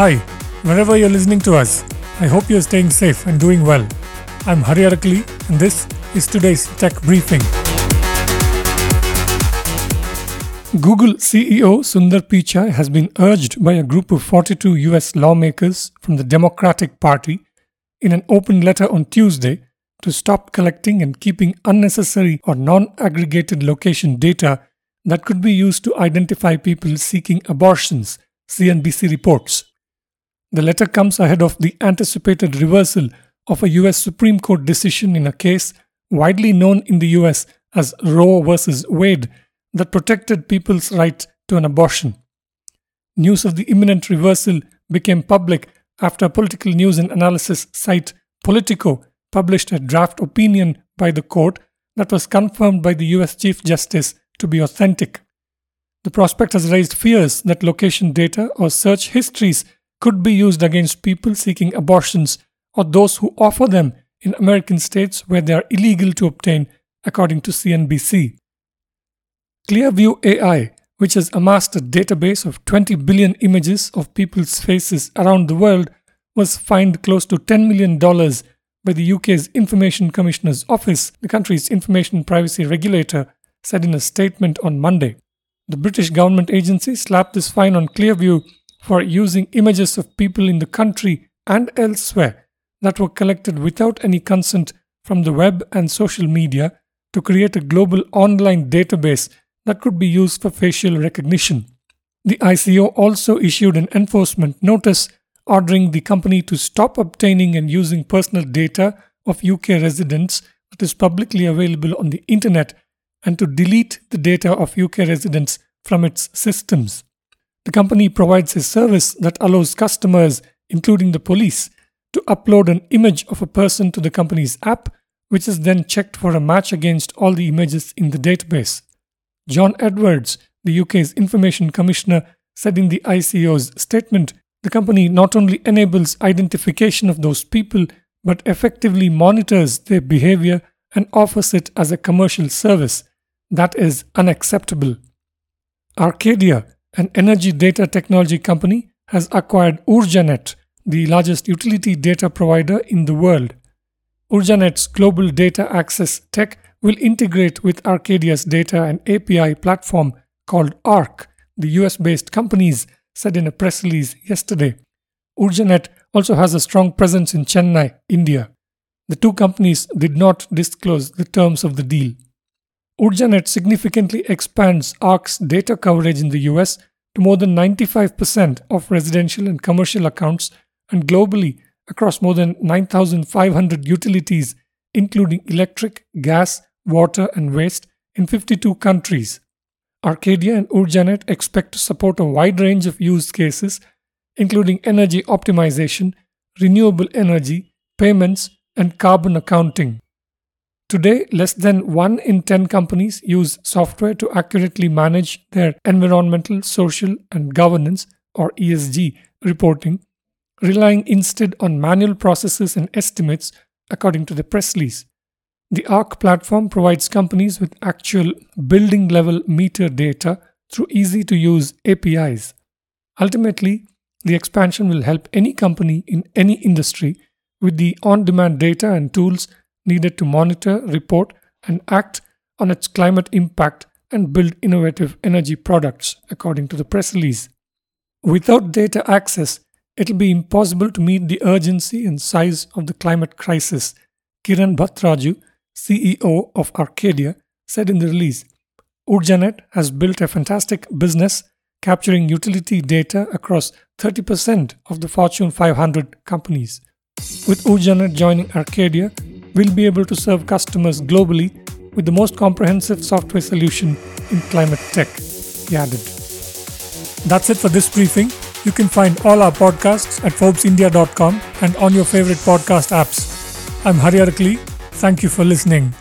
Hi, wherever you're listening to us, I hope you're staying safe and doing well. I'm Hari Arakali, and this is today's Tech Briefing. Google CEO Sundar Pichai has been urged by a group of 42 US lawmakers from the Democratic Party in an open letter on Tuesday to stop collecting and keeping unnecessary or non aggregated location data that could be used to identify people seeking abortions, CNBC reports. The letter comes ahead of the anticipated reversal of a US Supreme Court decision in a case widely known in the US as Roe v. Wade that protected people's right to an abortion. News of the imminent reversal became public after a political news and analysis site Politico published a draft opinion by the court that was confirmed by the US Chief Justice to be authentic. The prospect has raised fears that location data or search histories could be used against people seeking abortions or those who offer them in American states where they are illegal to obtain, according to CNBC. Clearview AI, which has amassed a database of 20 billion images of people's faces around the world, was fined close to $10 million by the UK's Information Commissioner's Office, the country's information privacy regulator, said in a statement on Monday. The British government agency slapped this fine on Clearview for using images of people in the country and elsewhere that were collected without any consent from the web and social media to create a global online database that could be used for facial recognition. The ICO also issued an enforcement notice ordering the company to stop obtaining and using personal data of UK residents that is publicly available on the internet and to delete the data of UK residents from its systems. The company provides a service that allows customers, including the police, to upload an image of a person to the company's app, which is then checked for a match against all the images in the database. John Edwards, the UK's Information Commissioner, said in the ICO's statement the company not only enables identification of those people, but effectively monitors their behavior and offers it as a commercial service. That is unacceptable. Arcadia, an energy data technology company, has acquired Urjanet, the largest utility data provider in the world. Urjanet's global data access tech will integrate with Arcadia's data and API platform called ARC, the US based company's said in a press release yesterday. Urjanet also has a strong presence in Chennai, India. The two companies did not disclose the terms of the deal. Urjanet significantly expands ARC's data coverage in the US to more than 95% of residential and commercial accounts and globally across more than 9,500 utilities, including electric, gas, water, and waste, in 52 countries. Arcadia and Urjanet expect to support a wide range of use cases, including energy optimization, renewable energy, payments, and carbon accounting. Today, less than 1 in 10 companies use software to accurately manage their environmental, social, and governance or ESG reporting, relying instead on manual processes and estimates, according to the press release. The ARC platform provides companies with actual building level meter data through easy to use APIs. Ultimately, the expansion will help any company in any industry with the on demand data and tools needed to monitor, report, and act on its climate impact and build innovative energy products, according to the press release. Without data access, it'll be impossible to meet the urgency and size of the climate crisis, Kiran Bhatraju, CEO of Arcadia, said in the release. Urjanet has built a fantastic business capturing utility data across 30% of the Fortune 500 companies. With Urjanet joining Arcadia, we'll be able to serve customers globally with the most comprehensive software solution in climate tech, he added. That's it for this briefing. You can find all our podcasts at ForbesIndia.com and on your favorite podcast apps. I'm Hari Arakali. Thank you for listening.